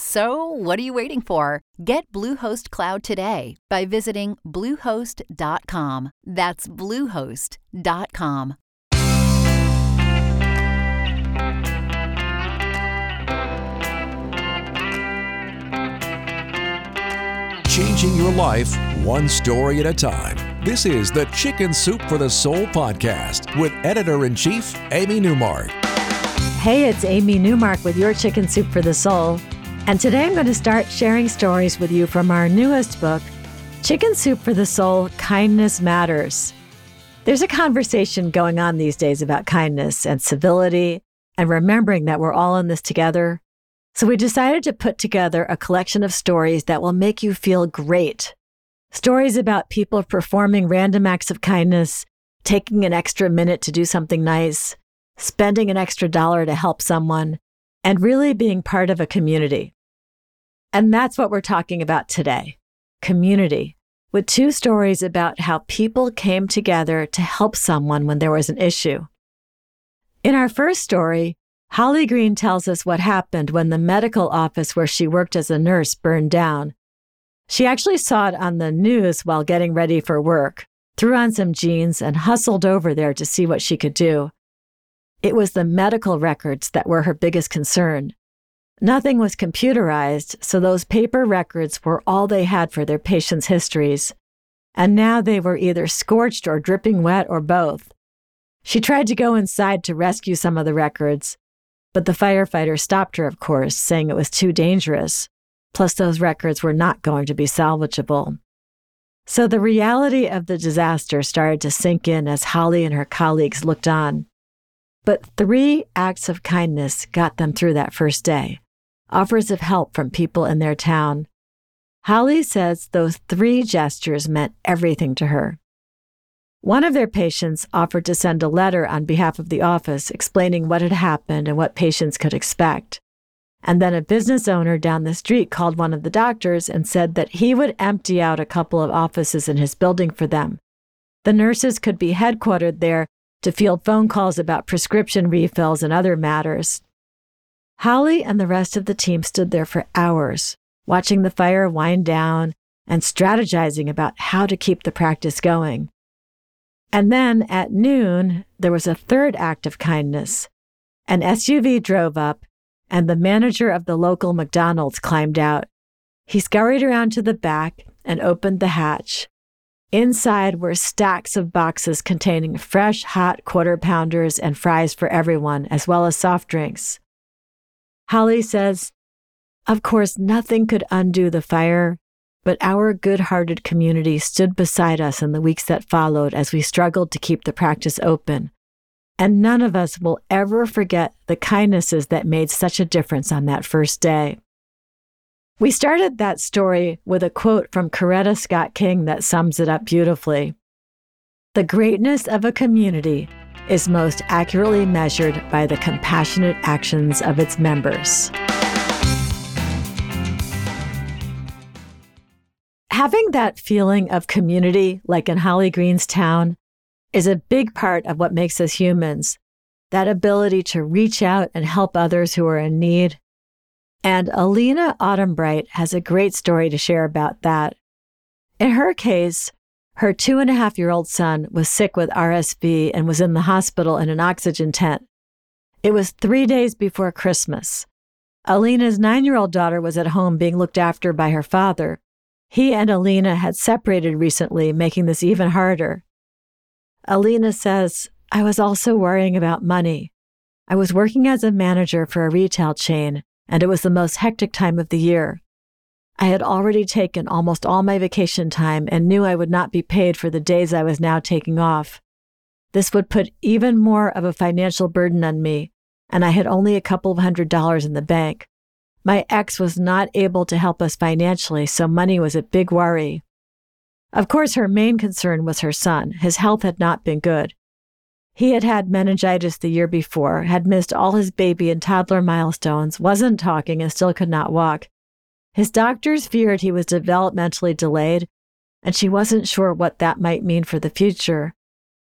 So, what are you waiting for? Get Bluehost Cloud today by visiting Bluehost.com. That's Bluehost.com. Changing your life one story at a time. This is the Chicken Soup for the Soul podcast with editor in chief, Amy Newmark. Hey, it's Amy Newmark with your Chicken Soup for the Soul. And today I'm going to start sharing stories with you from our newest book, Chicken Soup for the Soul Kindness Matters. There's a conversation going on these days about kindness and civility and remembering that we're all in this together. So we decided to put together a collection of stories that will make you feel great. Stories about people performing random acts of kindness, taking an extra minute to do something nice, spending an extra dollar to help someone, and really being part of a community. And that's what we're talking about today community, with two stories about how people came together to help someone when there was an issue. In our first story, Holly Green tells us what happened when the medical office where she worked as a nurse burned down. She actually saw it on the news while getting ready for work, threw on some jeans, and hustled over there to see what she could do. It was the medical records that were her biggest concern. Nothing was computerized, so those paper records were all they had for their patients' histories. And now they were either scorched or dripping wet or both. She tried to go inside to rescue some of the records, but the firefighter stopped her, of course, saying it was too dangerous. Plus, those records were not going to be salvageable. So the reality of the disaster started to sink in as Holly and her colleagues looked on. But three acts of kindness got them through that first day offers of help from people in their town. Holly says those three gestures meant everything to her. One of their patients offered to send a letter on behalf of the office explaining what had happened and what patients could expect. And then a business owner down the street called one of the doctors and said that he would empty out a couple of offices in his building for them. The nurses could be headquartered there to field phone calls about prescription refills and other matters. Holly and the rest of the team stood there for hours, watching the fire wind down and strategizing about how to keep the practice going. And then at noon, there was a third act of kindness. An SUV drove up, and the manager of the local McDonald's climbed out. He scurried around to the back and opened the hatch. Inside were stacks of boxes containing fresh, hot quarter pounders and fries for everyone, as well as soft drinks. Holly says, Of course, nothing could undo the fire, but our good hearted community stood beside us in the weeks that followed as we struggled to keep the practice open. And none of us will ever forget the kindnesses that made such a difference on that first day. We started that story with a quote from Coretta Scott King that sums it up beautifully. The greatness of a community is most accurately measured by the compassionate actions of its members. Having that feeling of community, like in Holly Green's town, is a big part of what makes us humans. That ability to reach out and help others who are in need. And Alina Autumnbright has a great story to share about that. In her case, her two and a half year old son was sick with RSV and was in the hospital in an oxygen tent. It was three days before Christmas. Alina's nine year old daughter was at home being looked after by her father, he and Alina had separated recently, making this even harder. Alina says, I was also worrying about money. I was working as a manager for a retail chain, and it was the most hectic time of the year. I had already taken almost all my vacation time and knew I would not be paid for the days I was now taking off. This would put even more of a financial burden on me, and I had only a couple of hundred dollars in the bank. My ex was not able to help us financially, so money was a big worry. Of course, her main concern was her son. His health had not been good. He had had meningitis the year before, had missed all his baby and toddler milestones, wasn't talking, and still could not walk. His doctors feared he was developmentally delayed, and she wasn't sure what that might mean for the future.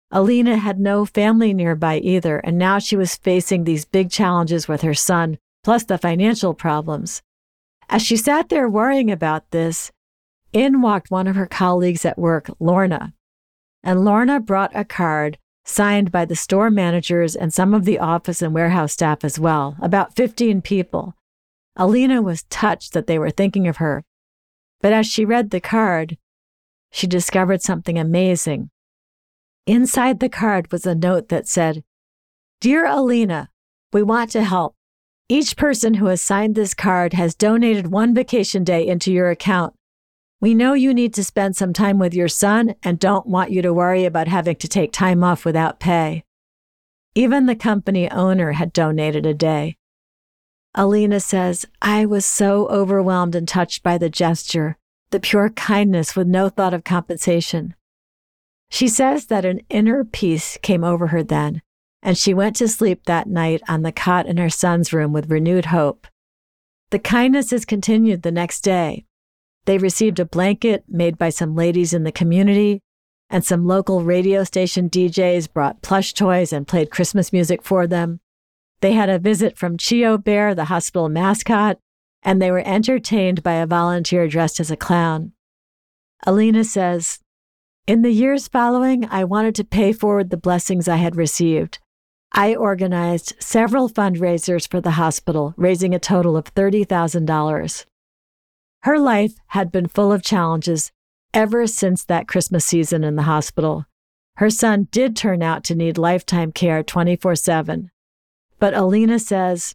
Alina had no family nearby either, and now she was facing these big challenges with her son, plus the financial problems. As she sat there worrying about this, in walked one of her colleagues at work, Lorna. And Lorna brought a card signed by the store managers and some of the office and warehouse staff as well, about 15 people. Alina was touched that they were thinking of her. But as she read the card, she discovered something amazing. Inside the card was a note that said, Dear Alina, we want to help. Each person who has signed this card has donated one vacation day into your account. We know you need to spend some time with your son and don't want you to worry about having to take time off without pay. Even the company owner had donated a day. Alina says, I was so overwhelmed and touched by the gesture, the pure kindness with no thought of compensation. She says that an inner peace came over her then, and she went to sleep that night on the cot in her son's room with renewed hope. The kindness is continued the next day. They received a blanket made by some ladies in the community, and some local radio station DJs brought plush toys and played Christmas music for them. They had a visit from CHEO Bear, the hospital mascot, and they were entertained by a volunteer dressed as a clown. Alina says, In the years following, I wanted to pay forward the blessings I had received. I organized several fundraisers for the hospital, raising a total of $30,000. Her life had been full of challenges ever since that Christmas season in the hospital. Her son did turn out to need lifetime care 24 7. But Alina says,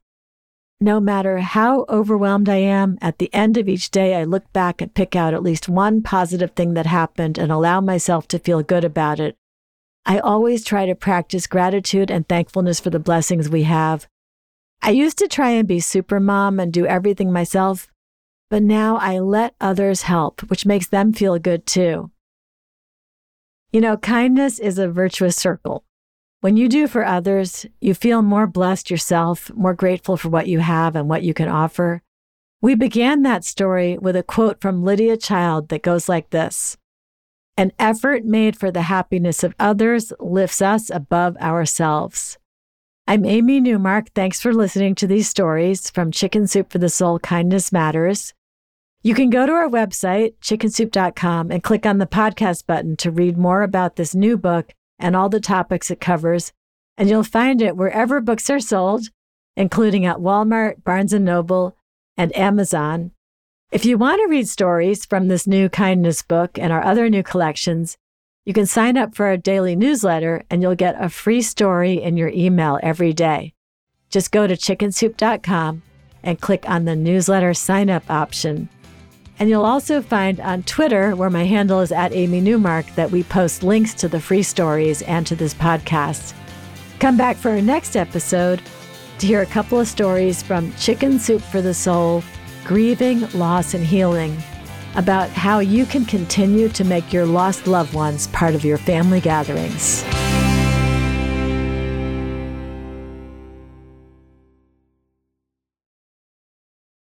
no matter how overwhelmed I am, at the end of each day, I look back and pick out at least one positive thing that happened and allow myself to feel good about it. I always try to practice gratitude and thankfulness for the blessings we have. I used to try and be super mom and do everything myself, but now I let others help, which makes them feel good too. You know, kindness is a virtuous circle. When you do for others, you feel more blessed yourself, more grateful for what you have and what you can offer. We began that story with a quote from Lydia Child that goes like this An effort made for the happiness of others lifts us above ourselves. I'm Amy Newmark. Thanks for listening to these stories from Chicken Soup for the Soul Kindness Matters. You can go to our website, chickensoup.com, and click on the podcast button to read more about this new book and all the topics it covers, and you'll find it wherever books are sold, including at Walmart, Barnes & Noble, and Amazon. If you want to read stories from this new kindness book and our other new collections, you can sign up for our daily newsletter and you'll get a free story in your email every day. Just go to chickensoup.com and click on the newsletter sign up option. And you'll also find on Twitter, where my handle is at Amy Newmark, that we post links to the free stories and to this podcast. Come back for our next episode to hear a couple of stories from Chicken Soup for the Soul, Grieving, Loss, and Healing about how you can continue to make your lost loved ones part of your family gatherings.